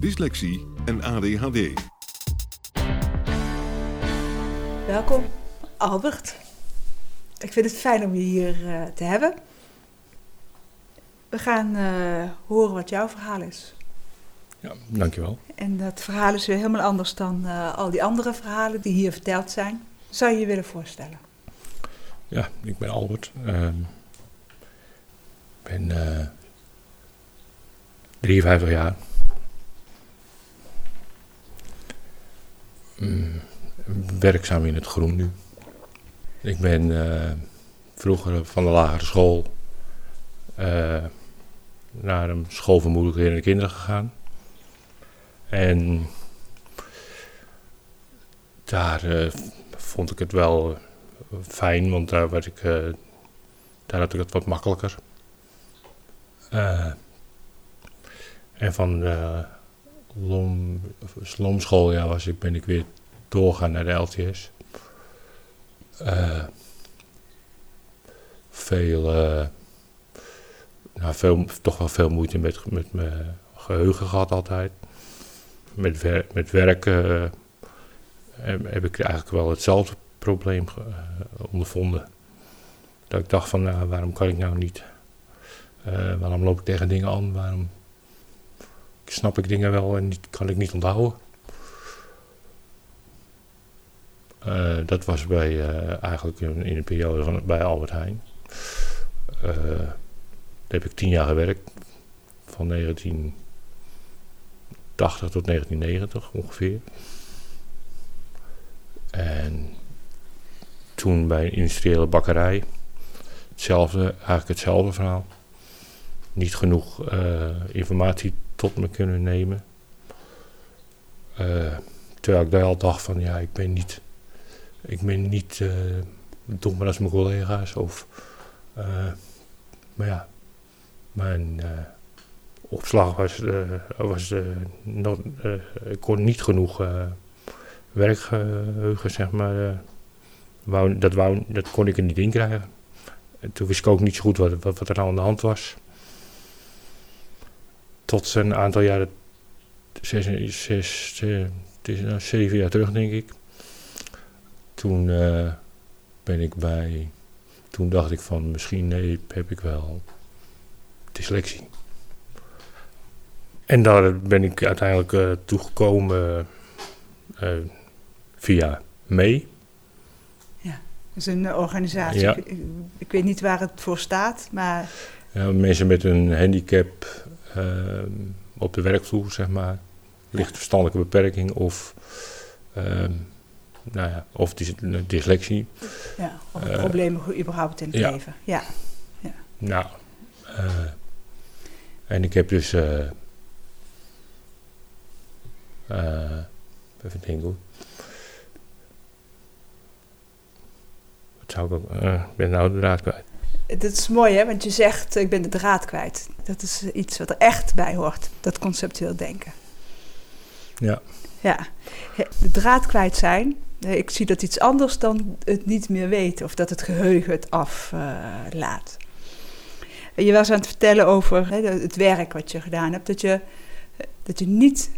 dyslexie en ADHD. Welkom, Albert. Ik vind het fijn om je hier uh, te hebben. We gaan uh, horen wat jouw verhaal is. Ja, dankjewel. En dat verhaal is weer helemaal anders dan uh, al die andere verhalen die hier verteld zijn. Zou je je willen voorstellen? Ja, ik ben Albert. Uh, ik ben 53 jaar. Mm, werkzaam in het groen nu. Ik ben uh, vroeger van de lagere school uh, naar een school voor kinderen gegaan. En daar uh, vond ik het wel fijn, want daar, werd ik, daar had ik het wat makkelijker. en van Lom, slomschooljaar was ik, ben ik weer doorgaan naar de LTS. Uh, veel, uh, nou, veel, toch wel veel moeite met, met mijn geheugen gehad altijd. Met, met werken uh, heb ik eigenlijk wel hetzelfde probleem ondervonden. Dat ik dacht van, nou, waarom kan ik nou niet? waarom loop ik tegen dingen aan? Waarom snap ik dingen wel en niet, kan ik niet onthouden? Uh, dat was bij, uh, eigenlijk in, de periode van, bij Albert Heijn. Uh, daar heb ik tien jaar gewerkt. Van 1980 tot 1990 ongeveer. En toen bij een industriële bakkerij. Hetzelfde, eigenlijk hetzelfde verhaal. Niet genoeg informatie tot me kunnen nemen. terwijl ik daar al dacht van ja, ik ben niet ik ben niet uh, dommer als mijn collega's. Of, uh, maar ja, mijn uh, opslag was, was ik kon niet genoeg werkgeheugen, zeg maar. Wou, dat, wou, dat kon ik er niet in krijgen. En toen wist ik ook niet zo goed wat, wat, wat er nou aan de hand was. Tot een aantal jaren, zes, zes, zes, het is nou zeven jaar terug denk ik toen uh, ben ik bij. Toen dacht ik van misschien nee, heb ik wel dyslexie. En daar ben ik uiteindelijk uh, toegekomen uh, via mee. Ja, dat is een organisatie. Ja. Ik, ik, weet niet waar het voor staat, maar. Ja, mensen met een handicap op de werkvloer, zeg maar. Licht verstandelijke beperking of nou ja, of dys dyslexie. Ja, of uh, problemen überhaupt in het ja. leven. Ja. ja. Nou, uh, en ik heb dus. Uh, even denken. Wat zou ik ook. ik ben nou de kwijt. Dat is mooi hè, want je zegt ik ben de draad kwijt. Dat is iets wat er echt bij hoort, dat conceptueel denken. Ja. Ja, de draad kwijt zijn, ik zie dat iets anders dan het niet meer weten of dat het geheugen het aflaat. Uh, je was aan het vertellen over hè, het werk wat je gedaan hebt, dat je, dat je niet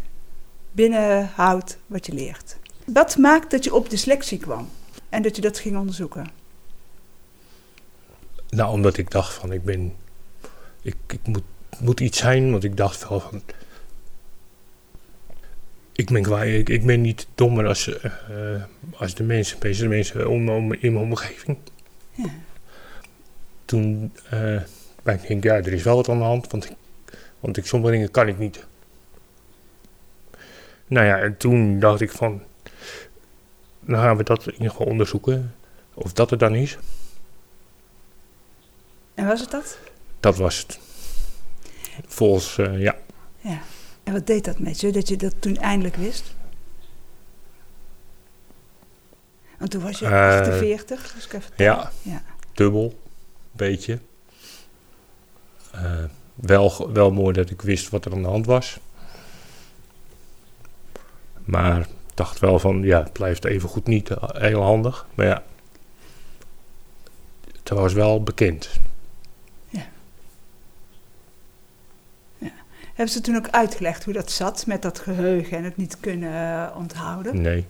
binnenhoudt wat je leert. Wat maakt dat je op dyslexie kwam en dat je dat ging onderzoeken? Nou, omdat ik dacht van ik ben, ik, ik moet, moet iets zijn, want ik dacht wel van ik ben, ik, ik ben niet dommer als, eh, als de mensen, de mensen om, om, in mijn omgeving. Ja. Toen eh ben ik denk, ja, er is wel wat aan de hand, want, ik, want ik, sommige dingen kan ik niet. Nou ja, en toen dacht ik van, dan gaan we dat in ieder geval onderzoeken, of dat er dan is. Was het dat? Dat was het. Volgens, eh, ja, Ja. En wat deed dat met je, dat je dat toen eindelijk wist? Want toen was je Eh, 48, dus ik even ja, Ja. dubbel, beetje. Eh, wel, wel mooi dat ik wist wat er aan de hand was. Maar ik dacht wel van, ja, het blijft even goed niet eh, heel handig. Maar ja, het was wel bekend. Hebben ze toen ook uitgelegd hoe dat zat met dat geheugen en het niet kunnen eh, onthouden? Nee.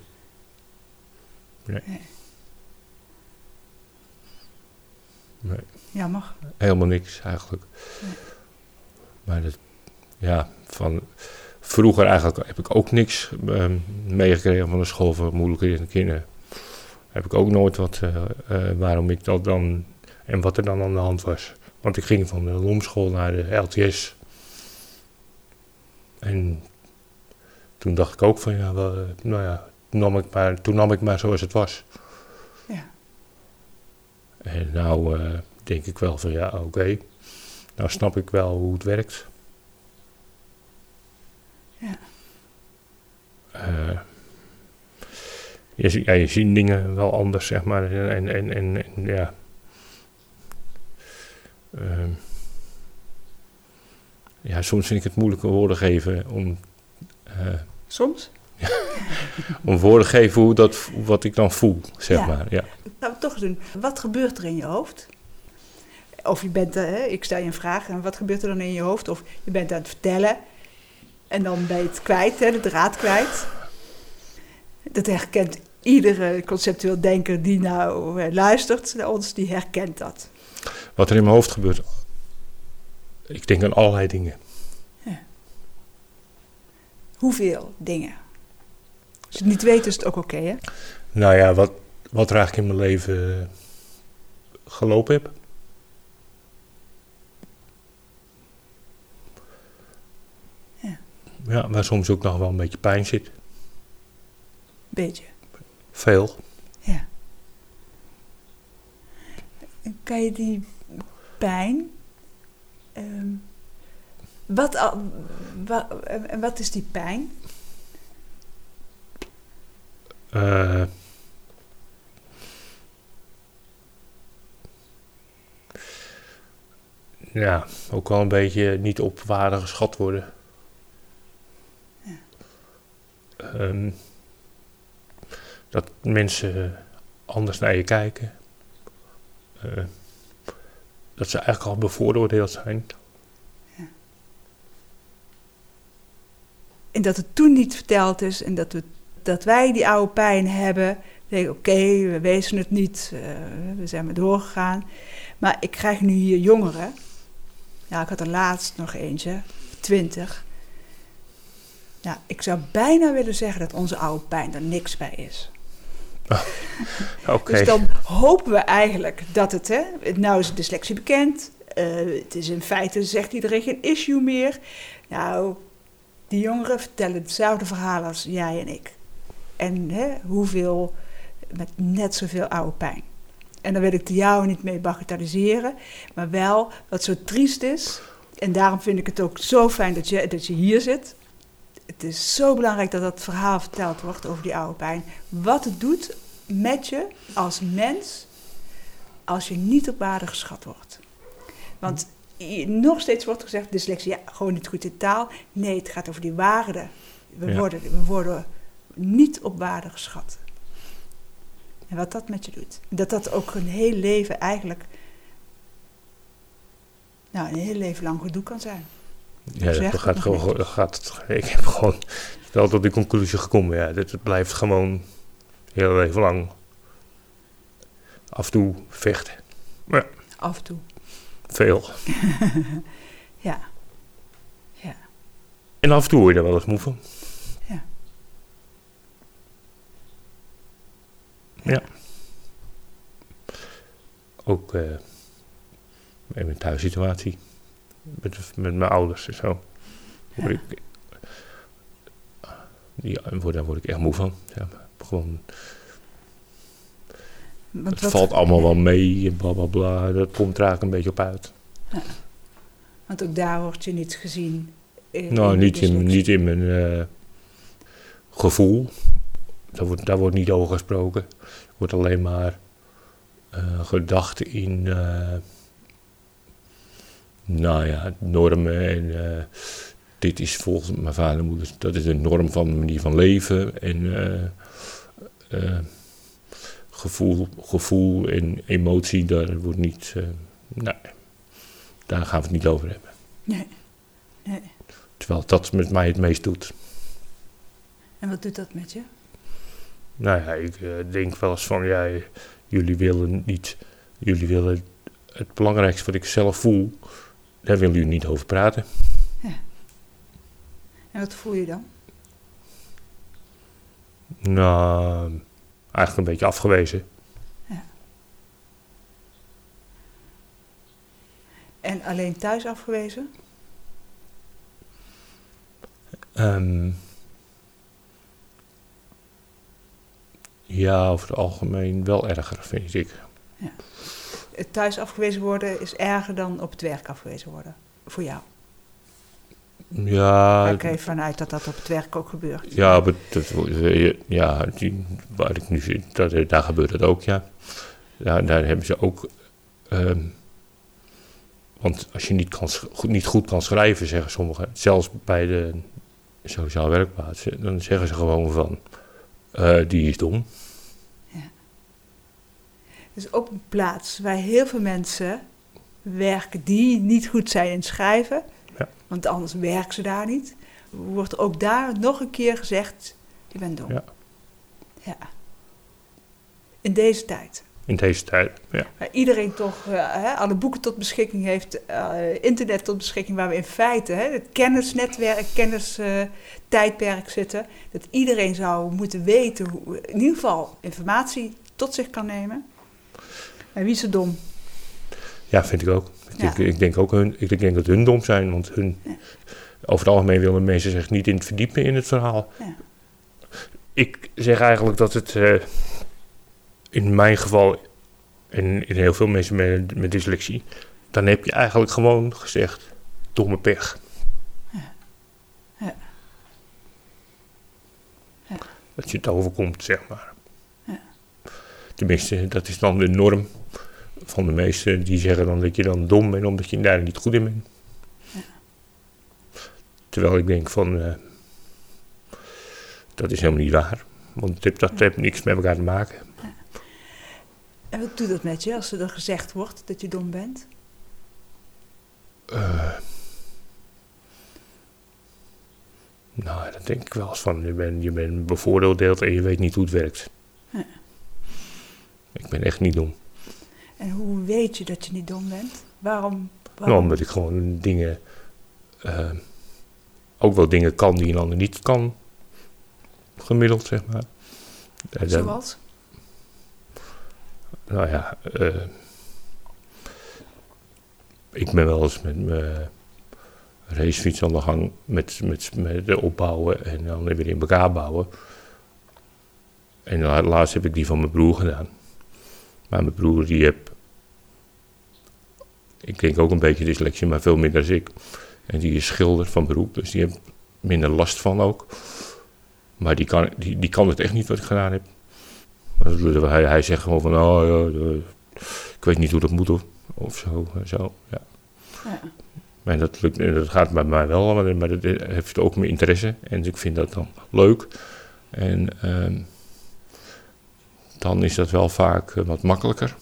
Jammer. Helemaal niks eigenlijk. Nee. Maar dat, ja, van vroeger eigenlijk heb ik ook niks ehm, meegekregen van de school voor moeilijke kinderen. Heb ik ook nooit wat, eh, eh, waarom ik dat dan, en wat er dan aan de hand was. Want ik ging van de Lomschool naar de LTS. En toen dacht ik ook van, ja, wel, eh, nou ja, toen nam, ik maar, toen nam ik maar zoals het was. Ja. En nou eh, denk ik wel van, ja, oké. Nou snap ik wel hoe het werkt. Ja. Eh, je, ja, je ziet dingen wel anders, zeg maar. En, en, en, en, en, ja. Ehm, ja, soms vind ik het moeilijk om woorden geven om, eh, Soms? om woorden geven hoe dat, wat ik dan voel, zeg Ja. maar. Ja. Gaan we toch eens doen. Wat gebeurt er in je hoofd? Of je bent, eh, ik stel je een vraag en wat gebeurt er dan in je hoofd? Of je bent aan het vertellen en dan ben je het kwijt, hè, de draad kwijt. Dat herkent iedere conceptueel denker die nou eh, luistert naar ons, die herkent dat. Wat er in mijn hoofd gebeurt. Ik denk aan allerlei dingen. Hoeveel dingen? Als je het niet weet, is het ook oké, hè? Nou ja, wat, wat er eigenlijk in mijn leven gelopen heb. Ja. Ja, waar soms ook nog wel een beetje pijn zit. Beetje. Veel. Ja. Kan je die pijn. Ehm, wat, al- wa- en wat is die pijn? Eh, ja, ook wel een beetje niet op waarde geschat worden. Ja. Ehm, dat mensen anders naar je kijken. Eh, dat ze eigenlijk al bevooroordeeld zijn. En dat het toen niet verteld is en dat, we, dat wij die oude pijn hebben. Denk oké, we wezen het niet, eh, we zijn maar doorgegaan. Maar ik krijg nu hier jongeren. Ja, ik had er laatst nog eentje, twintig. Ja, ik zou bijna willen zeggen dat onze oude pijn er niks bij is. Dus dan hopen we eigenlijk dat het, hè, nou is dyslexie bekend. eh, het is in feite, zegt iedereen, geen issue meer. Nou, die jongeren vertellen hetzelfde verhaal als jij en ik. En hè, hoeveel, met net zoveel oude pijn. En dan wil ik jou niet mee bagatelliseren, maar wel wat zo triest is. En daarom vind ik het ook zo fijn dat je, dat je hier zit. Het is zo belangrijk dat dat verhaal verteld wordt over die oude pijn. Wat het doet met je als mens als je niet op waarde geschat wordt. Want nog steeds wordt gezegd, dyslexie, ja, gewoon niet goed in taal. Nee, het gaat over die waarde. We, Ja. worden, we worden niet op waarde geschat. En wat dat met je doet. Dat dat ook een heel leven eigenlijk, nou, een heel leven lang gedoe kan zijn ja, dat gaat gewoon. Gaat, ik heb gewoon wel tot die conclusie gekomen. Ja, dit, het blijft gewoon heel even lang af en toe vechten. Ja. Af en toe. Veel. ja. ja. En af en toe word je er wel eens moe van. Ja. Ja. Ook eh, in mijn thuissituatie. Met, met mijn ouders en zo. Word ik, die, daar word ik echt moe van. Ja, gewoon, Want het valt allemaal wel mee en bla bla bla. Dat komt er eigenlijk een beetje op uit. Ja. Want ook daar word je niet gezien. In, nou, niet, in, niet in mijn uh, gevoel. Daar wordt, daar wordt niet over gesproken. Er wordt alleen maar uh, gedacht in. Uh, nou ja, normen en dit is volgens mijn vader en moeder, dat is een norm van een manier van leven en uh, gevoel, gevoel en emotie, daar wordt niet, nee, daar gaan we het niet over hebben. Nee. nee. Terwijl dat met mij het meest doet. En wat doet dat met je? Nou ja, ik denk wel eens van, ja, jullie willen niet, jullie willen het belangrijkste wat ik zelf voel, daar willen jullie niet over praten. En wat voel je dan? Nou, eigenlijk een beetje afgewezen. Ja. En alleen thuis afgewezen? Um, ja, over het algemeen wel erger, vind ik. Ja. Thuis afgewezen worden is erger dan op het werk afgewezen worden, voor jou? Ja. Ik even vanuit dat dat op het werk ook gebeurt. Ja, maar dat, ja die, waar ik nu zit, dat, daar gebeurt het ook, ja. Daar, daar hebben ze ook. Um, want als je niet, kan, niet goed kan schrijven, zeggen sommigen, zelfs bij de sociaal werkplaats, dan zeggen ze gewoon van: uh, die is dom. Ja. Dus ook een plaats waar heel veel mensen werken die niet goed zijn in schrijven want anders werken ze daar niet. Wordt ook daar nog een keer gezegd, je bent dom. Ja. ja. In deze tijd. In deze tijd, ja. Waar iedereen toch uh, alle boeken tot beschikking heeft, uh, internet tot beschikking, waar we in feite hè, het kennisnetwerk, kennistijdperk uh, zitten. Dat iedereen zou moeten weten, hoe, in ieder geval informatie tot zich kan nemen. En wie is er dom? Ja, vind ik ook. Ik, ik, denk ook hun, ik denk dat hun dom zijn, want hun, over het algemeen willen mensen zich niet in verdiepen in het verhaal. Ja. Ik zeg eigenlijk dat het uh, in mijn geval en in heel veel mensen met, met dyslexie, dan heb je eigenlijk gewoon gezegd domme pech. Ja. Ja. Dat je het overkomt, zeg maar. Tenminste, dat is dan de norm van de meesten die zeggen dan dat je dan dom bent omdat je daar niet goed in bent. Ja. Terwijl ik denk van, uh, dat is helemaal niet waar. Want dat, dat heeft niks met elkaar te maken. Ja. En wat doet dat met je als er gezegd wordt dat je dom bent? Uh, nou, dat denk ik wel eens van. Je bent, je bent bevoordeeld en je weet niet hoe het werkt. Ja. Ik ben echt niet dom. En hoe weet je dat je niet dom bent? Waarom? Nou, omdat ik gewoon dingen, uh, ook wel dingen kan die een ander niet kan, gemiddeld zeg maar. Zoals? nou ja, uh, ik ben wel eens met mijn racefiets aan de gang met, met, met de opbouwen en dan weer in elkaar bouwen. En laatst heb ik die van mijn broer gedaan. Maar mijn broer die heb, ik denk ook een beetje dyslexie, maar veel minder dan ik. En die is schilder van beroep, dus die heeft minder last van ook. Maar die kan, die, die kan het echt niet wat ik gedaan heb. Hij, hij zegt gewoon van, oh ja, ik weet niet hoe dat moet of, of zo. zo ja. ja. Maar dat, lukt, dat gaat bij mij wel, maar, maar dat heeft ook mijn interesse. En ik vind dat dan leuk. En... Uh, dan is dat wel vaak eh, wat makkelijker.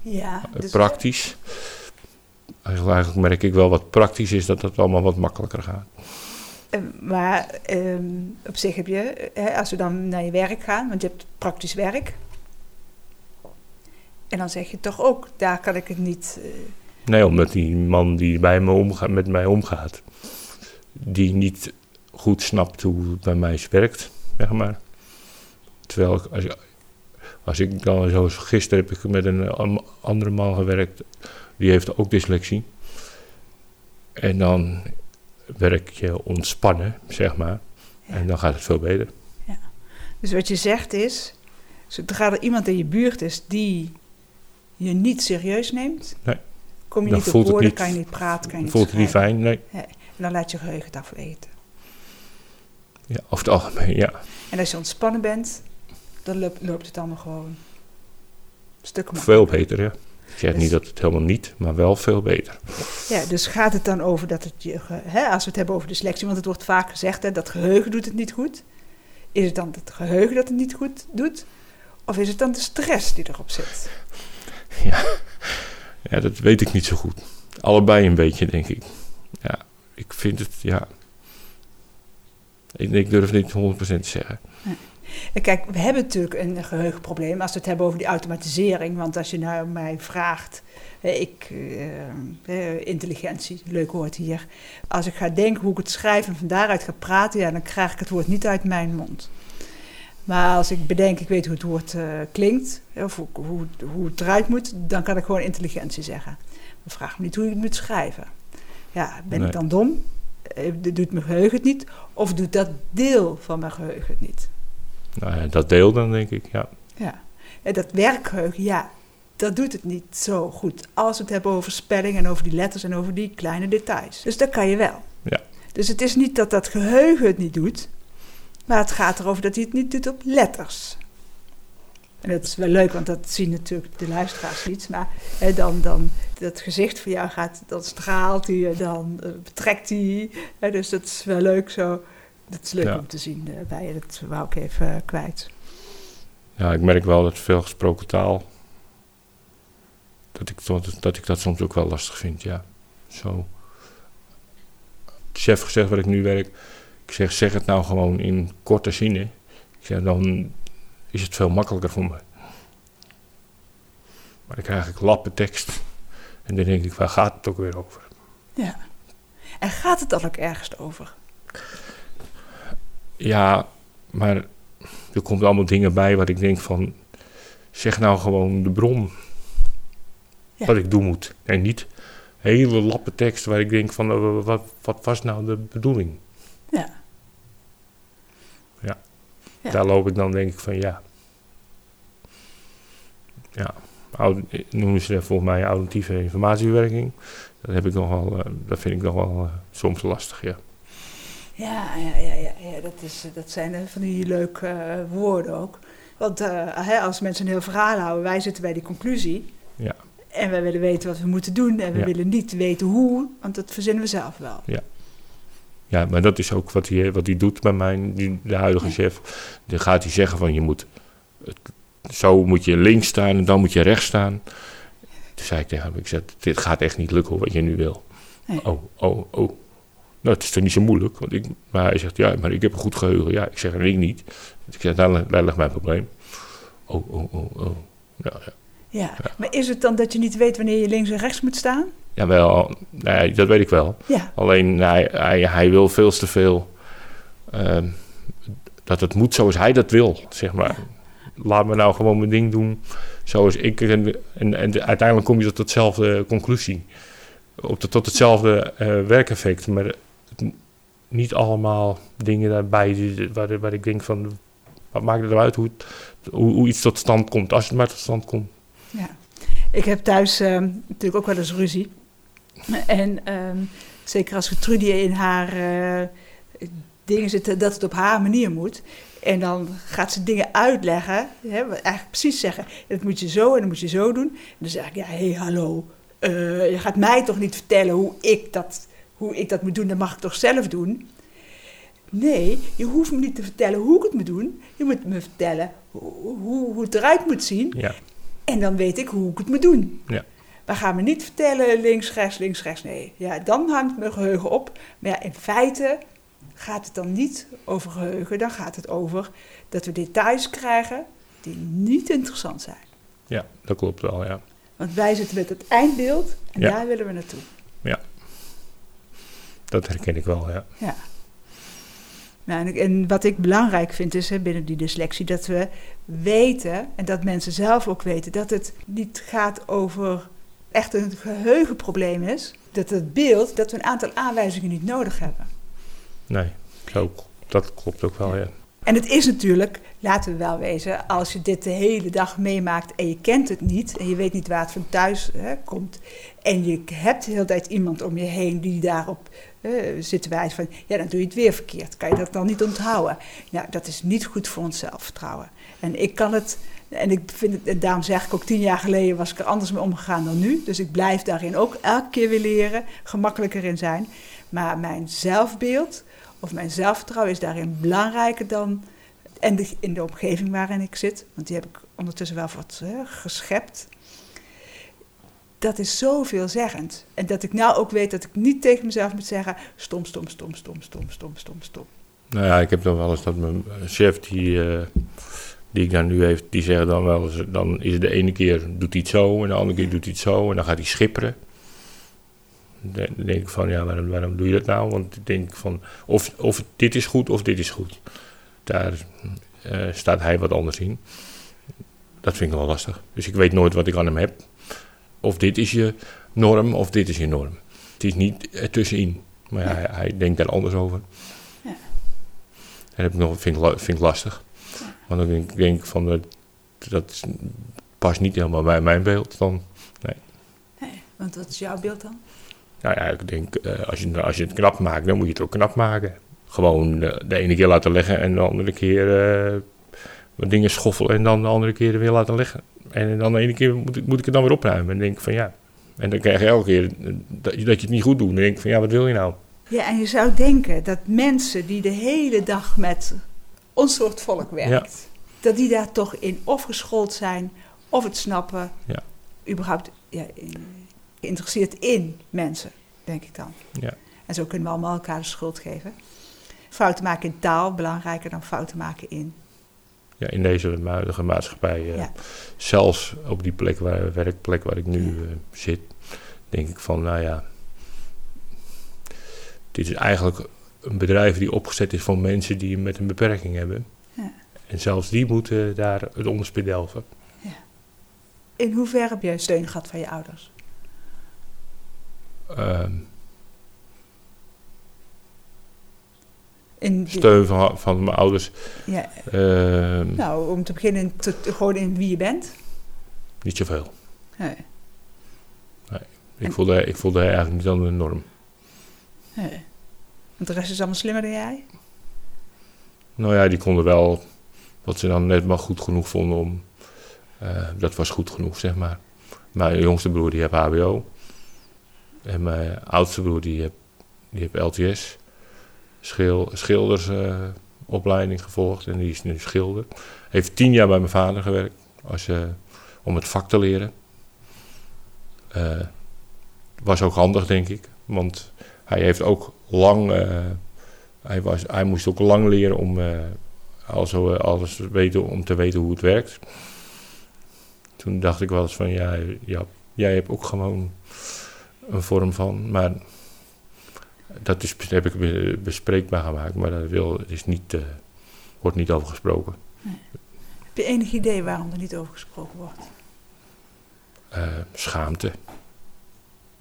Ja, dus praktisch. Eigenlijk merk ik wel wat praktisch is dat het allemaal wat makkelijker gaat. Eh, maar um, op zich heb je, hè, als we dan naar je werk gaan, want je hebt praktisch werk. En dan zeg je toch ook, daar kan ik het niet. Uh... Nee, omdat die man die bij me omgaat, met mij omgaat, die niet goed snapt hoe het bij mij werkt zeg maar. Terwijl ik, als, ik, als ik dan zoals gisteren heb ik met een andere man gewerkt, die heeft ook dyslexie. En dan werk je ontspannen, zeg maar. Ja. En dan gaat het veel beter. Dus wat je zegt is, zodra er iemand in je buurt is die je niet serieus neemt, Nee. kom je Dan niet op woorden, niet- kan je niet praten, kan je niet Voelt het niet fijn? Nee. En dan laat je geheugen het afweten. Ja, over het algemeen, ja. En als je ontspannen bent, dan loopt, het allemaal gewoon stukken Veel beter, ja. Ik zeg Dus- niet dat het helemaal niet, maar wel veel beter. Ja, dus gaat het dan over dat het je, hè, als we het hebben over dyslexie, want het wordt vaak gezegd, hè, dat geheugen doet het niet goed. Is het dan het geheugen dat het niet goed doet? Of is het dan de stress die erop zit? Ja, dat weet ik niet zo goed. Allebei een beetje, denk ik. Ja, ik vind het, ja. Ik, ik durf niet 100% te zeggen. En kijk, we hebben natuurlijk een geheugenprobleem als we het hebben over die automatisering. Want als je nou mij vraagt, hè, ik, eh, eh, intelligentie, leuk woord hier. Als ik ga denken hoe ik het schrijf en van daaruit ga praten, ja, dan krijg ik het woord niet uit mijn mond. Maar als ik bedenk, ik weet hoe het woord eh, klinkt, of hoe, hoe, hoe het eruit moet, dan kan ik gewoon intelligentie zeggen. Maar vraag me niet hoe je het moet schrijven. Ja, ben Nee. ik dan dom? Eh, Doet mijn geheugen het niet? Of doet dat deel van mijn geheugen het niet? Nou ja, dat deel dan, denk ik, ja. Ja, en dat werkgeheugen, ja, dat doet het niet zo goed. Als we het hebben over spelling en over die letters en over die kleine details. Dus dat kan je wel. Ja. Dus het is niet dat dat geheugen het niet doet, maar het gaat erover dat hij het niet doet op letters. En dat is wel leuk, want dat zien natuurlijk de luisteraars niet. Maar hè, dan, dan dat gezicht van jou gaat, dan straalt hij, dan eh, betrekt hij. Hè, dus dat is wel leuk zo. Dat is leuk Ja. om te zien eh, bij je. Dat wou ik even eh, kwijt. Ja, ik merk wel dat veel gesproken taal... Dat ik, dat, dat ik dat soms ook wel lastig vind, ja. Zo. Chef gezegd waar ik nu werk... Ik zeg, zeg het nou gewoon in korte zinnen. Ik zeg, dan is het veel makkelijker voor me. Maar dan krijg ik lappen tekst. En dan denk ik, waar gaat het ook weer over? Ja. En gaat het dan ook ergens over? Ja, maar er komt allemaal dingen bij waar ik denk van... Zeg nou gewoon de bron. Ja. Wat ik doen moet. En niet hele lappen tekst waar ik denk van... eh, wat, wat was nou de bedoeling? Ja. Ja. Daar loop ik dan denk ik van ja. Ja, noemen ze dat volgens mij auditieve informatieverwerking. Dat, heb ik nog wel, eh, dat vind ik nog wel eh, soms lastig, ja. Ja, ja, ja, ja, ja dat, is, eh, dat zijn van die leuke woorden ook. Want hè, als mensen een heel verhaal houden, wij zitten bij die conclusie. Ja. En wij willen weten wat we moeten doen en we Ja. willen niet weten hoe, want dat verzinnen we zelf wel. Ja, maar dat is ook wat hij, wat hij doet bij mij, die, de huidige Ja. chef. Dan gaat hij zeggen van je moet, het- zo moet je links staan en dan moet je rechts staan. Toen zei ik tegen hem, ik zei, dit gaat echt niet lukken wat je nu wil. Nee. Oh, oh, oh. Nou, het is toch niet zo moeilijk. Want ik, maar hij zegt, ja, maar ik heb een goed geheugen. Ja, ik zeg, en ik niet. Dus ik zeg, daar, daar ligt mijn probleem. Oh, oh, oh, oh. Ja, ja. Ja. Maar is het dan dat je niet weet wanneer je links en rechts moet staan? Jawel, nee, dat weet ik wel. Ja, Alleen hij, hij, hij wil veel te veel ehm, dat het moet zoals hij dat wil, zeg maar. Laat me nou gewoon mijn ding doen zoals ik. En, en, en uiteindelijk kom je tot hetzelfde conclusie. Op de, tot hetzelfde eh, werkeffect. Maar het- niet allemaal dingen daarbij die, waar, waar ik denk van... Wat maakt het nou uit hoe, het- hoe, hoe iets tot stand komt, als het maar tot stand komt. ja. Ik heb thuis ehm, natuurlijk ook wel eens ruzie. En ehm, zeker als Trudy in haar eh, dingen zit, dat het op haar manier moet. En dan gaat ze dingen uitleggen, hè, eigenlijk precies zeggen. Dat moet je zo en dat moet je zo doen. En dan zeg ik, ja, hé, hey, hallo. eh, je gaat mij toch niet vertellen hoe ik, dat, hoe ik dat moet doen, dat mag ik toch zelf doen? Nee, je hoeft me niet te vertellen hoe ik het moet doen. Je moet me vertellen hoe, hoe, hoe het eruit moet zien. Ja, En dan weet ik hoe ik het moet doen. Ja. Maar ga me niet vertellen links, rechts, links, rechts. Nee, ja, dan hangt mijn geheugen op. Maar ja, in feite gaat het dan niet over geheugen. Dan gaat het over dat we details krijgen die niet interessant zijn. ja, dat klopt wel, ja. Want wij zitten met het eindbeeld en Ja. daar willen we naartoe. Dat herken ik wel, ja. Ja. Nou, en, en wat ik belangrijk vind is hè, binnen die dyslexie dat we weten, en dat mensen zelf ook weten, dat het niet gaat over echt een geheugenprobleem is. Dat het beeld, dat we een aantal aanwijzingen niet nodig hebben. Nee, zo, dat klopt ook wel, ja. En het is natuurlijk, laten we wel wezen, als je dit de hele dag meemaakt en je kent het niet en je weet niet waar het van thuis hè, komt en je hebt de hele tijd iemand om je heen die daarop uh, zit te wijzen van, ja dan doe je het weer verkeerd, kan je dat dan niet onthouden? Nou, dat is niet goed voor ons zelfvertrouwen. En ik kan het, en ik vind het, daarom zeg ik ook tien jaar geleden was ik er anders mee omgegaan dan nu, dus ik blijf daarin ook elke keer weer leren, gemakkelijker in zijn. Maar mijn zelfbeeld of mijn zelfvertrouwen is daarin belangrijker dan en de, in de omgeving waarin ik zit, want die heb ik ondertussen wel wat geschept. Dat is zo veelzeggend. En dat ik nou ook weet dat ik niet tegen mezelf moet zeggen: stom, stom, stom, stom, stom, stom, stom, stom. Nou ja, ik heb dan wel eens dat mijn chef, die, uh, die ik daar nu heeft, die zegt dan wel eens: dan is het de ene keer doet hij het zo en de andere keer doet hij het zo en dan gaat hij schipperen. Dan denk ik van, ja, waarom, waarom doe je dat nou? Want ik denk van, of, of dit is goed of dit is goed. Daar uh, staat hij wat anders in. Dat vind ik wel lastig. Dus ik weet nooit wat ik aan hem heb. Of dit is je norm of dit is je norm. Het is niet ertussenin. Maar ja, hij, hij, denkt daar anders over. Ja. En dat nog, vind, ik, vind ik lastig. Want dan denk, denk ik van, dat, dat past niet helemaal bij mijn beeld. Dan, nee. nee. Want wat is jouw beeld dan? Nou ja, ik denk, uh, als, je, als je het knap maakt, dan moet je het ook knap maken. Gewoon de, de ene keer laten leggen en de andere keer uh, wat dingen schoffelen en dan de andere keer weer laten leggen. En dan de ene keer moet ik, moet ik het dan weer opruimen. En denk van ja. En dan krijg je elke keer dat, je, dat je het niet goed doet. Dan denk ik van ja, wat wil je nou? Ja, en je zou denken dat mensen die de hele dag met ons soort volk werkt, dat die daar toch in of geschoold zijn of het snappen. Ja. Überhaupt ja, geïnteresseerd in mensen, denk ik dan. Ja. En zo kunnen we allemaal elkaar de schuld geven. Fouten maken in taal belangrijker dan fouten maken in. Ja, in deze huidige maatschappij, uh, ja. zelfs op die plek waar, werkplek waar ik nu ja. uh, zit, denk ik van, nou ja, dit is eigenlijk een bedrijf die opgezet is voor mensen die met een beperking hebben. Ja. En zelfs die moeten daar het onderspit delven. In hoeverre heb jij steun gehad van je ouders? Um, in steun van, van mijn ouders. Ja. Uh, nou, om te beginnen te, gewoon in wie je bent. Niet zoveel. Nee. nee. Ik, en, voelde, ik voelde eigenlijk niet aan de norm. Nee. Want de rest is allemaal slimmer dan jij? Nou ja, die konden wel wat ze dan net maar goed genoeg vonden om. Uh, dat was goed genoeg, zeg maar. Mijn jongste broer die heeft HBO. En mijn oudste broer die heeft, die heeft LTS, schil, schildersopleiding uh, gevolgd en die is nu schilder. Heeft tien jaar bij mijn vader gewerkt als, uh, om het vak te leren. Was ook handig, denk ik, want hij heeft ook lang, hij, was, hij moest ook lang leren om also, alles weten, om te weten hoe het werkt. Toen dacht ik wel eens van, ja, ja jij hebt ook gewoon een vorm van. Maar dat is, heb ik bespreekbaar gemaakt, maar daar wil, is niet, uh, wordt niet over gesproken. Nee. Heb je enig idee waarom er niet over gesproken wordt? Uh, schaamte.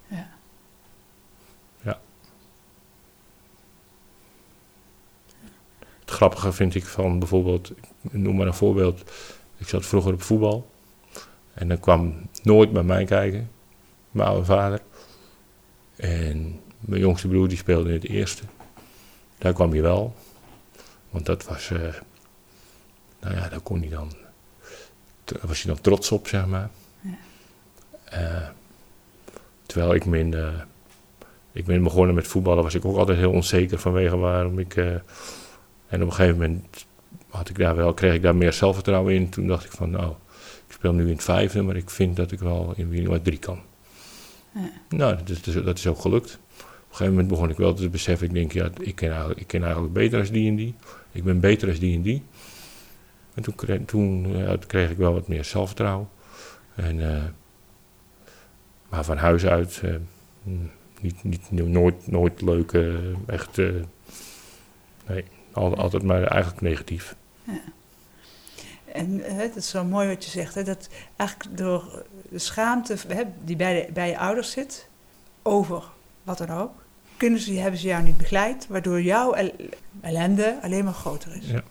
Ja. Ja. Het grappige vind ik van bijvoorbeeld, noem maar een voorbeeld. Ik zat vroeger op voetbal. En dan kwam nooit bij mij kijken, mijn oude vader. En mijn jongste broer die speelde in het eerste. Daar kwam hij wel. Want dat was, uh, nou ja, daar kon hij dan, daar was hij dan trots op, zeg maar. Ja. Uh, terwijl ik min, uh, ik ben begonnen met voetballen, was ik ook altijd heel onzeker vanwege waarom ik, en op een gegeven moment had ik daar wel, kreeg ik daar meer zelfvertrouwen in. Toen dacht ik van, nou, ik speel nu in het vijfde, maar ik vind dat ik wel in Wiener drie kan. Ja. Nou, dat is, dat is ook gelukt. Op een gegeven moment begon ik wel te beseffen, ik denk, ja, ik ken eigenlijk, ik ken eigenlijk beter als die en die. Ik ben beter als die en die. En toen, kreeg, toen, ja, toen kreeg ik wel wat meer zelfvertrouwen. En, uh, maar van huis uit, uh, niet, niet, nooit, nooit leuk, uh, echt, nee, altijd maar eigenlijk negatief. En hè, dat is zo mooi wat je zegt, hè, dat eigenlijk door de schaamte hè, die bij, de, bij je ouders zit, over wat dan ook, kunnen ze, hebben ze jou niet begeleid, waardoor jouw el- ellende alleen maar groter is. Ja.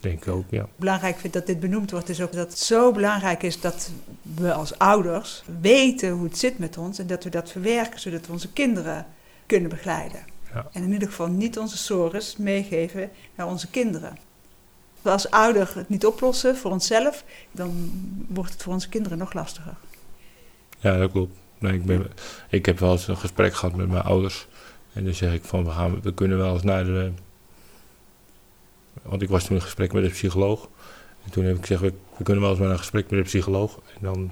Denk ik ook, ja. Belangrijk vind dat dit benoemd wordt, is ook dat het zo belangrijk is dat we als ouders weten hoe het zit met ons en dat we dat verwerken, zodat we onze kinderen kunnen begeleiden. Ja. En in ieder geval niet onze sores meegeven naar onze kinderen. Als ouder het niet oplossen voor onszelf, dan wordt het voor onze kinderen nog lastiger. Ja, dat klopt. Nee, ik, ben, ik heb wel eens een gesprek gehad met mijn ouders. En dan zeg ik van, we, gaan, we kunnen wel eens naar de... Want ik was toen in gesprek met een psycholoog. En toen heb ik gezegd, we, we kunnen wel eens naar een gesprek met een psycholoog. En dan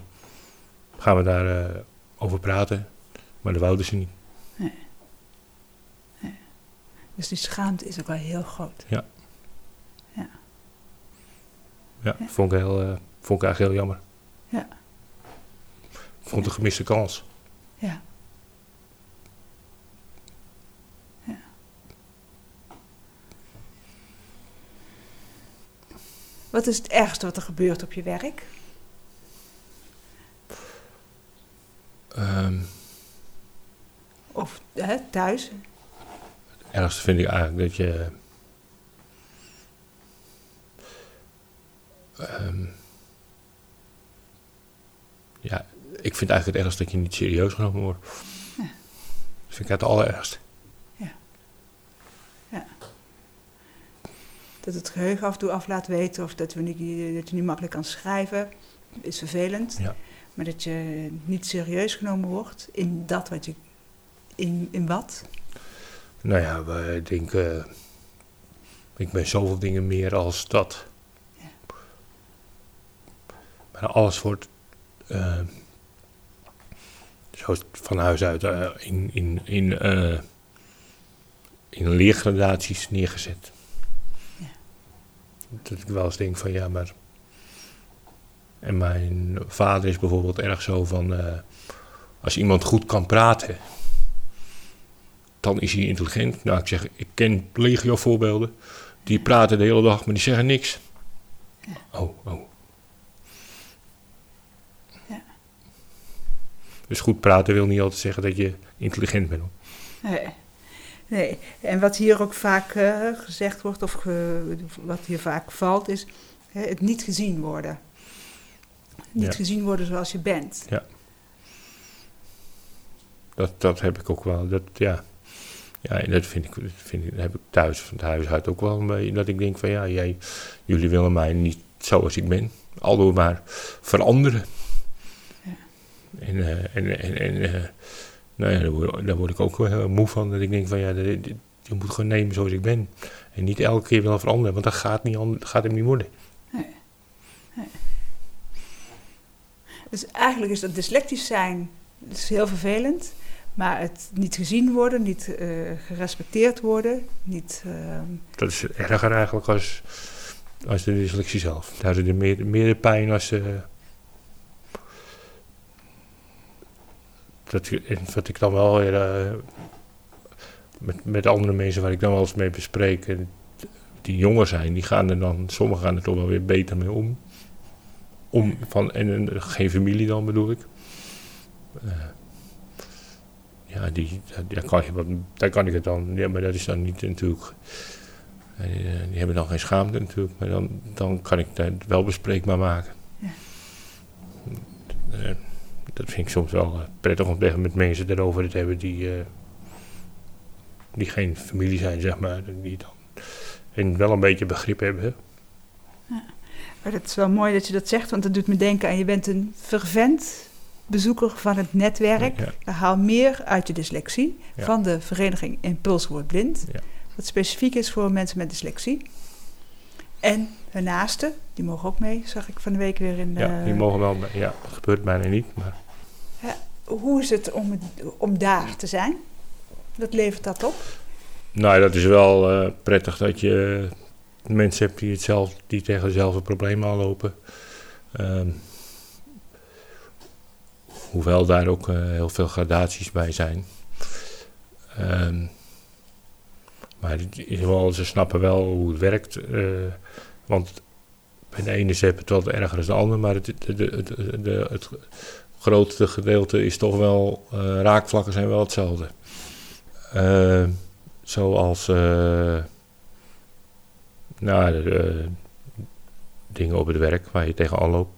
gaan we daar eh, over praten. Maar dat wouden ze niet. Dus die schaamte is ook wel heel groot. Ja, vond ik, heel, eh, vond ik eigenlijk heel jammer. Ja. Ik vond het een gemiste kans. Ja. ja. Wat is het ergste wat er gebeurt op je werk? Ehm, Of hè, thuis? Ergste vind ik eigenlijk dat je... ehm, ja, ik vind eigenlijk het ergste dat je niet serieus genomen wordt. Ja. Dat vind ik het allerergste. Dat het geheugen af en toe af laat weten of dat, we niet, dat je niet makkelijk kan schrijven, is vervelend. Ja. Maar dat je niet serieus genomen wordt in dat wat je. In, in wat? Nou ja, we denken... Ik ben zoveel dingen meer als dat. Ja. Maar alles wordt... eh, zo van huis uit eh, in, in, in, eh, in leergradaties neergezet. Ja. Dat ik wel eens denk van ja, maar... En mijn vader is bijvoorbeeld erg zo van... als iemand goed kan praten dan is hij intelligent. Nou, ik zeg, ik ken legio voorbeelden. Die praten de hele dag, maar die zeggen niks. Oh, oh. Ja. Dus goed praten wil niet altijd zeggen dat je intelligent bent. Nee. nee. En wat hier ook vaak eh, gezegd wordt, of ge- wat hier vaak valt, is hè, het niet gezien worden. Niet Ja. gezien worden zoals je bent. Dat, dat heb ik ook wel. Dat, ja. Ja, en dat vind ik, vind ik, heb ik thuis van het huis uit ook wel een beetje. Dat ik denk van ja, jij, jullie willen mij niet zoals ik ben. Aldoor maar veranderen. Ja. En, eh, en, en, en eh, nou ja, daar, word, daar word ik ook wel heel moe van. Dat ik denk van ja, je moet gewoon nemen zoals ik ben. En niet elke keer willen veranderen, want dat gaat, niet, gaat hem niet worden. Dus eigenlijk is dat dyslectisch zijn dat is heel vervelend. Maar het niet gezien worden, niet eh, gerespecteerd worden, niet... ehm, Dat is erger eigenlijk als, als de dyslexie zelf. Daar zit er meer, meer de pijn als... eh, dat, wat ik dan wel eh, met, met andere mensen waar ik dan wel eens mee bespreek... en die jonger zijn, die gaan er dan... Sommigen gaan er toch wel weer beter mee om. om van, en, en geen familie dan bedoel ik. Ja, die, daar, kan je wat, daar kan ik het dan... Ja, maar dat is dan niet natuurlijk... Die, eh, die hebben dan geen schaamte natuurlijk, maar dan, dan kan ik dat wel bespreekbaar maken. Ja. Eh, dat vind ik soms wel eh, prettig om tegen met mensen erover te hebben die, die geen familie zijn, zeg maar. Die dan en wel een beetje begrip hebben. hè. Maar het is wel mooi dat je dat zegt, want dat doet me denken aan je bent een fervent bezoeker van het netwerk. Ja. Haal meer uit je dyslexie Ja. van de vereniging Impuls Wordt Blind. Ja. Wat specifiek is voor mensen met dyslexie. En hun naasten, die mogen ook mee, zag ik van de week weer in de... Ja, die mogen wel, mee. ja, dat gebeurt bijna niet, maar Hoe is het om, om daar te zijn? Wat levert dat op? Nou, dat is wel eh, prettig dat je mensen hebt die, hetzelfde, die tegen dezelfde problemen aanlopen. Ehm, hoewel daar ook eh, heel veel gradaties bij zijn. Ehm, Maar ze snappen wel hoe het werkt. eh, want bij de ene zet het wat erger dan de ander, maar het, het, de- het grootste gedeelte is toch wel, eh, raakvlakken zijn wel hetzelfde. Eh, zoals, nou, de, dingen op het werk waar je tegenaan loopt.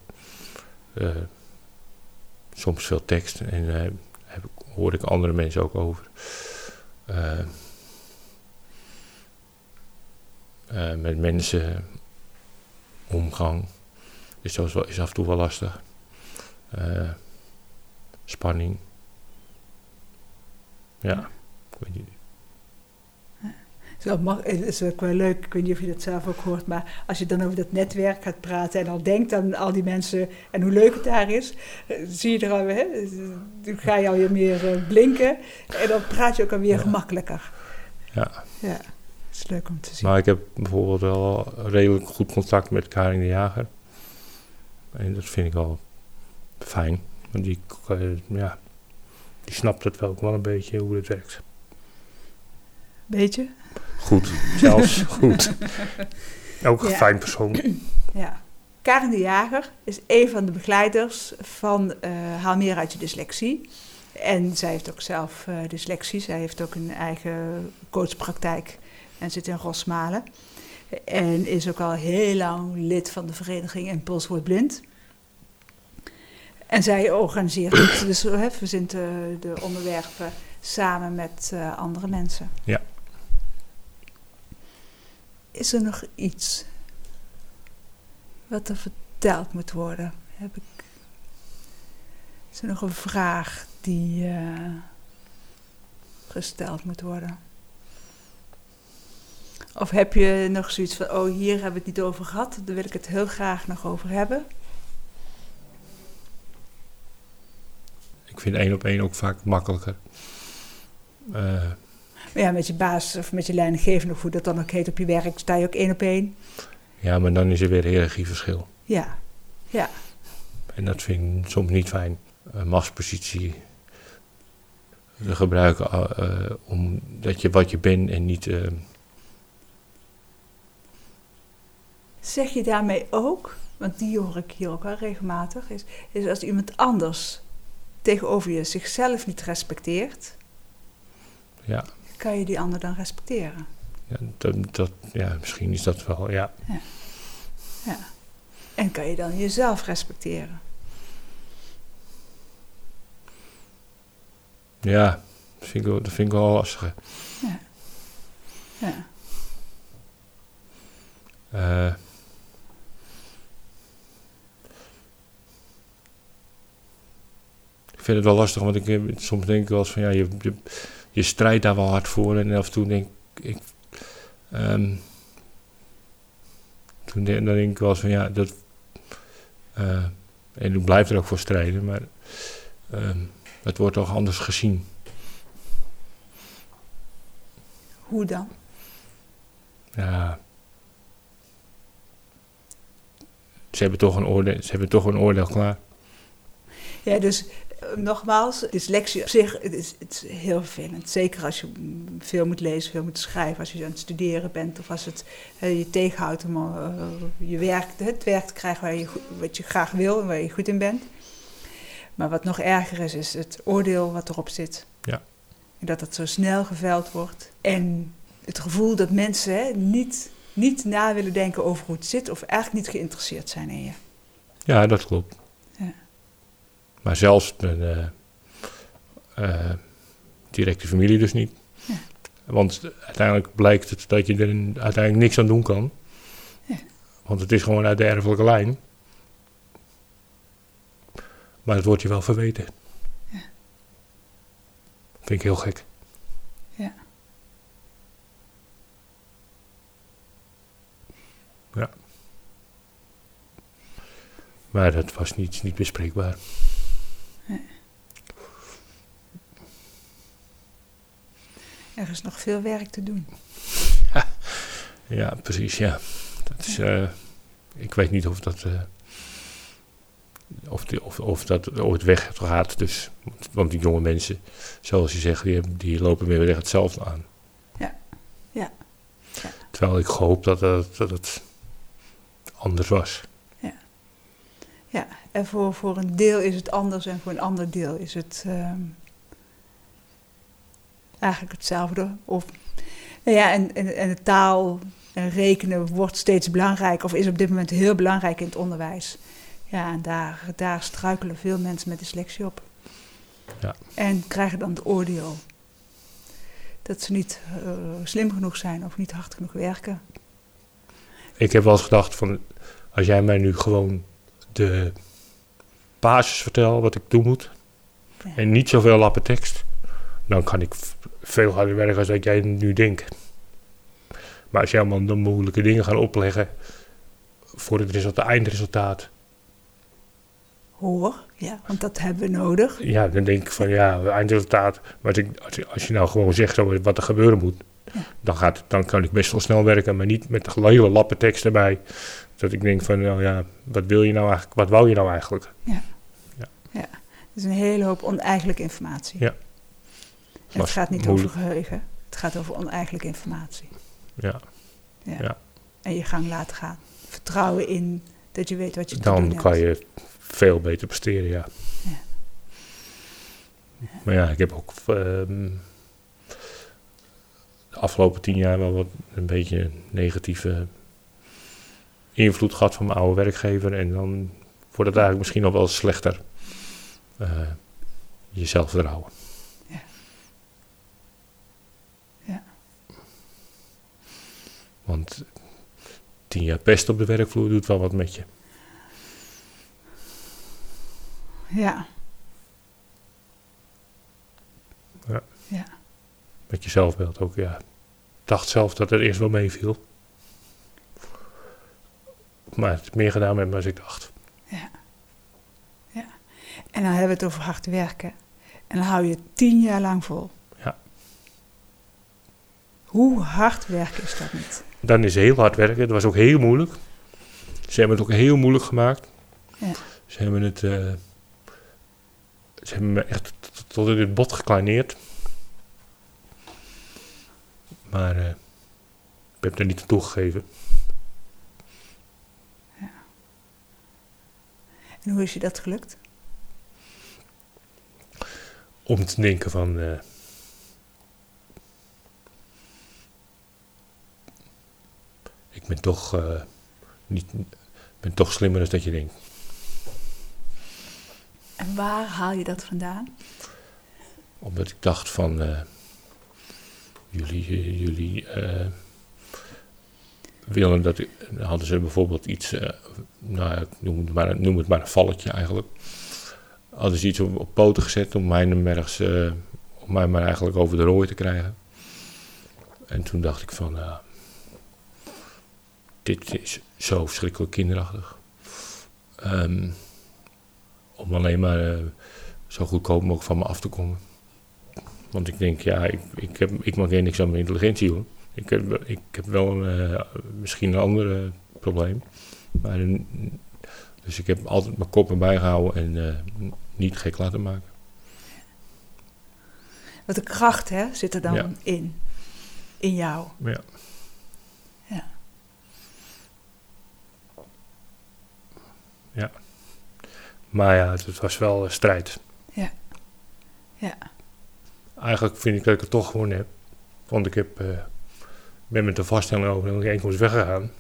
Soms veel tekst en eh heb, ik- hoor ik andere mensen ook over. Eh, eh, met mensen omgang is, is af en toe wel lastig. Eh, spanning. Ja, ik weet niet. Het is, mag- ook wel leuk, ik weet niet of je dat zelf ook hoort, maar als je dan over dat netwerk gaat praten en al denkt aan al die mensen en hoe leuk het daar is, eh, zie je er al, hè, dan ga je alweer meer eh, blinken en dan praat je ook alweer Ja. gemakkelijker. Ja. Ja, het is leuk om te zien. Maar ik heb bijvoorbeeld wel redelijk goed contact met Karin de Jager. En dat vind ik wel fijn. Want die, eh, ja, die snapt het wel ook wel een beetje hoe het werkt. Weet je? Goed, zelfs goed. Ook een Ja. fijn persoon. Ja. Karen de Jager is een van de begeleiders van eh Haal meer uit je dyslexie. En zij heeft ook zelf eh, dyslexie. Zij heeft ook een eigen coachpraktijk en zit in Rosmalen. En is ook al heel lang lid van de vereniging Impuls Wordt Blind. En zij organiseert het, dus hè, verzint de, de onderwerpen samen met eh, andere mensen. Ja. Is er nog iets wat er verteld moet worden? Heb ik, is er nog een vraag die eh, gesteld moet worden? Of heb je nog zoiets van, oh hier hebben we het niet over gehad, daar wil ik het heel graag nog over hebben? Ik vind één op één ook vaak makkelijker. Maar ja, met je baas of met je leidinggevende, of hoe dat dan ook heet op je werk, sta je ook één op één. ja, maar dan is er weer hiërarchieverschil. Ja, ja, En dat vind ik soms niet fijn. Een machtspositie te gebruiken uh, omdat je wat je bent en niet... Uh, Zeg je daarmee ook, want die hoor ik hier ook wel regelmatig, is, is als iemand anders tegenover je zichzelf niet respecteert, ja. Kan je die ander dan respecteren? Ja, dat, dat, ja, misschien is dat wel, ja. ja. ja. En kan je dan jezelf respecteren? Ja, dat vind ik, dat vind ik wel lastig. Ja. ja. Uh, ik vind het wel lastig, want ik, soms denk ik wel eens van ja, je, je, je strijdt daar wel hard voor. En af en toe denk ik. Um, toen de, dan denk ik wel eens van ja, dat. Uh, en ik blijf er ook voor strijden, maar. Um, het wordt toch anders gezien. Hoe dan? Ja. Ze hebben toch een oordeel, ze hebben toch een oordeel klaar. Ja, dus nogmaals, dyslexie op zich het is, het is heel vervelend. Zeker als je veel moet lezen, veel moet schrijven, als je aan het studeren bent of als het je tegenhoudt om uh, je werk, het werk te krijgen waar je, wat je graag wil en waar je goed in bent. Maar wat nog erger is, is het oordeel wat erop zit. Ja. En dat het zo snel geveld wordt. En het gevoel dat mensen hè, niet, niet na willen denken over hoe het zit of eigenlijk niet geïnteresseerd zijn in je. Ja, dat klopt. Maar zelfs de uh, directe familie dus niet. Ja. Want uiteindelijk blijkt het dat je er uiteindelijk niks aan doen kan. Ja. Want het is gewoon uit de erfelijke lijn. Maar het wordt je wel verweten. Ja. Vind ik heel gek. Ja. Ja. Maar dat was niet, niet bespreekbaar. Er is nog veel werk te doen. Ja, ja precies, ja. Dat is, uh, ik weet niet of dat... Uh, of, die, of, of dat ooit weg gaat. Dus, want die jonge mensen, zoals je zegt, die, die lopen weer echt hetzelfde aan. Ja. Ja. Ja. Terwijl ik gehoopt dat, het- dat het anders was. Ja, en voor, voor een deel is het anders en voor een ander deel is het ehm, eigenlijk hetzelfde. Of, nou ja, en, en, en de taal en rekenen wordt steeds belangrijker, of is op dit moment heel belangrijk in het onderwijs. Ja, en daar, daar struikelen veel mensen met dyslexie op. Ja. En krijgen dan het oordeel dat ze niet eh, slim genoeg zijn of niet hard genoeg werken. Ik heb wel eens gedacht van, als jij mij nu gewoon de basis vertelt wat ik doen moet, Ja. en niet zoveel lappen tekst, dan kan ik veel harder werken als dat jij nu denkt. Maar als jij allemaal de moeilijke dingen gaat opleggen voor het resultaat, eindresultaat, Hoor, ja, want dat hebben we nodig. ja, dan denk ik van ja, eindresultaat. Maar als, ik, als, je- als je nou gewoon zegt wat er gebeuren moet, Ja. dan, gaat, dan kan ik best wel snel werken, maar niet met de hele lappen tekst erbij. Dat ik denk van, nou ja, wat wil je nou eigenlijk, wat wou je nou eigenlijk? Het is een hele hoop oneigenlijke informatie. Ja. Was het gaat niet moeilijk. over geheugen. Het gaat over oneigenlijke informatie. Ja, Ja. Ja. En je gang laten gaan. Vertrouwen in dat je weet wat je te doen dan hebt. kan je veel beter presteren, ja. Ja. Maar ja, ik heb ook ehm, de afgelopen tien jaar wel wat een beetje negatieve invloed gehad van mijn oude werkgever. En dan wordt het eigenlijk misschien nog wel slechter. eh je zelfvertrouwen. Ja. Ja. Want tien jaar pest op de werkvloer doet wel wat met je. Ja. Ja. Ja. Met je zelfbeeld ook, ja. Ik dacht zelf dat het eerst wel meeviel. Maar het heeft meer gedaan met me als ik dacht. En dan hebben we het over hard werken. En dan hou je tien jaar lang vol. Ja. Hoe hard werken is dat niet? Dan is heel hard werken. Het was ook heel moeilijk. Ze hebben het ook heel moeilijk gemaakt. Ja. Ze hebben het... eh, ze hebben me echt tot- in het bot gekleineerd. Maar eh, ik heb er niet aan toegegeven. En hoe is je dat gelukt? Om te denken van... eh, ben toch, eh, niet, ben toch slimmer dan dat je denkt. En waar haal je dat vandaan? Omdat ik dacht van... eh, jullie eh, jullie willen dat... ik- hadden ze bijvoorbeeld iets... nou, noem het, maar, noem het maar een valletje eigenlijk. Hadden ze iets op, op poten gezet om mij hem ergens... eh, om mij maar eigenlijk over de rooi te krijgen. En toen dacht ik van... dit is zo verschrikkelijk kinderachtig. Ehm, om alleen maar eh, zo goedkoop mogelijk van me af te komen. Want ik denk, ja, ik, ik, heb, ik mag geen niks aan mijn intelligentie hoor. Ik heb, ik heb wel een, eh, misschien een ander eh, probleem. Maar, een- dus ik heb altijd mijn kop erbij gehouden en niet gek laten maken. Wat de kracht hè, zit er dan Ja. in. In jou. Ja. Ja. Maar ja, het, was wel een strijd. Ja. Ja. Eigenlijk vind ik dat ik het toch gewoon heb. Want ik heb, eh, ben met de vaststelling over dat ik inkomst weggegaan.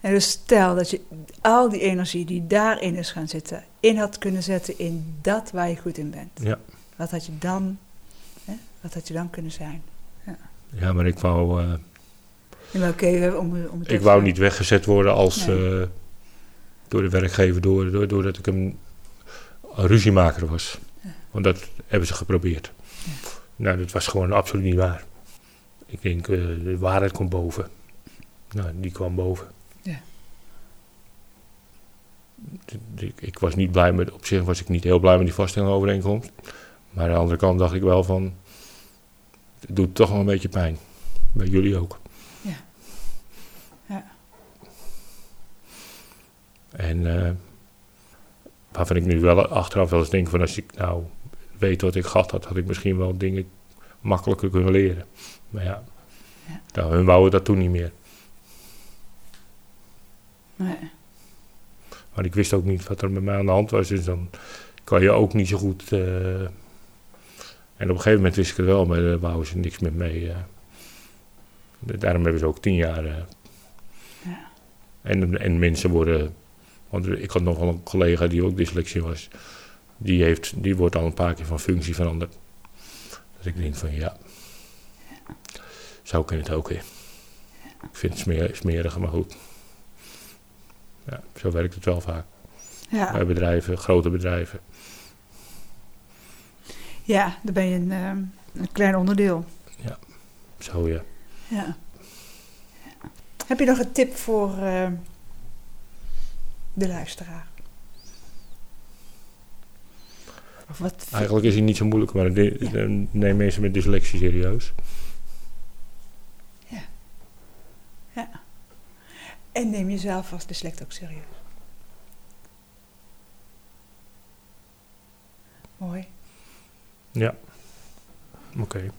En dus stel dat je al die energie die daarin is gaan zitten, in had kunnen zetten in dat waar je goed in bent. Ja. Wat had je dan, hè, wat had je dan kunnen zijn? Ja, maar ik wou, eh, Oké, om, om het ik wou niet weggezet worden als Nee. eh, door de werkgever, door, door, doordat ik een, een ruziemaker was. Ja. Want dat hebben ze geprobeerd. Ja. Nou, dat was gewoon absoluut niet waar. Ik denk, eh, de waarheid komt boven. Nou, die kwam boven. Ja. Ik was niet blij met, op zich was ik niet heel blij met die vaststellingovereenkomst. Maar aan de andere kant dacht ik wel van, het doet toch wel een beetje pijn. Bij jullie ook. Ja. Ja. En eh, waarvan ik nu wel achteraf wel eens denk van als ik nou weten wat ik gehad had, had ik misschien wel dingen makkelijker kunnen leren. Maar ja, Ja. Nou, hun wouden dat toen niet meer. Nee. Maar ik wist ook niet wat er met mij aan de hand was. Dus dan kan je ook niet zo goed. eh, en op een gegeven moment wist ik het wel, maar daar wouden ze niks met mee. eh. daarom hebben ze ook tien jaar. Ja. en, en mensen worden. Want ik had nog wel een collega die ook dyslexie was. Die, heeft, die wordt al een paar keer van functie veranderd. Dus ik denk van ja. Zou in het ook weer. Ik vind het smer, smerig, maar goed. Ja, zo werkt het wel vaak Ja. bij bedrijven, grote bedrijven. ja, dan ben je een, ehm, een klein onderdeel. Zo ja. Ja. Heb je nog een tip voor ehm, de luisteraar? Of wat? Eigenlijk is hij niet zo moeilijk, maar Ja. neem mensen met dyslexie serieus. En neem jezelf als dyslect ook serieus. Mooi, Ja. Oké,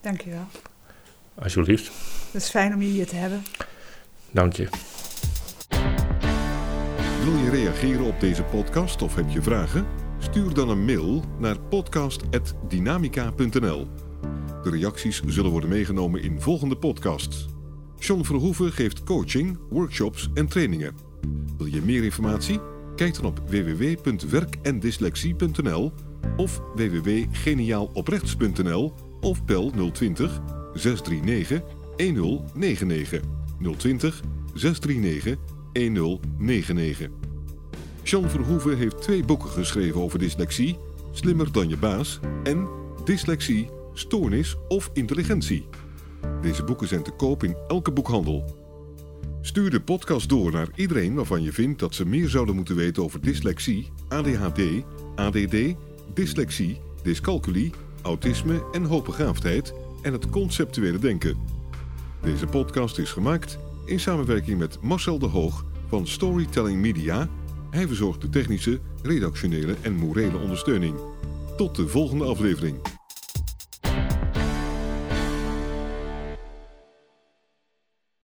dankjewel. alsjeblieft. Het is fijn om je hier te hebben. Dank je. Wil je reageren op deze podcast of heb je vragen? Stuur dan een mail naar podcast.dynamica.nl. De reacties zullen worden meegenomen in volgende podcasts. John Verhoeven geeft coaching, workshops en trainingen. Wil je meer informatie? Kijk dan op www.werkendyslexie.nl of www.geniaaloprechts.nl of bel 020 639 1099 020 639 1099. Jean Verhoeven heeft twee boeken geschreven over dyslexie: Slimmer dan je baas en Dyslexie, Stoornis of Intelligentie. Deze boeken zijn te koop in elke boekhandel. Stuur de podcast door naar iedereen waarvan je vindt dat ze meer zouden moeten weten over dyslexie, ADHD, ADD, dyslexie, dyscalculie, autisme en hoogbegaafdheid en het conceptuele denken. Deze podcast is gemaakt in samenwerking met Marcel de Hoog van Storytelling Media. Hij verzorgt de technische, redactionele en morele ondersteuning. Tot de volgende aflevering.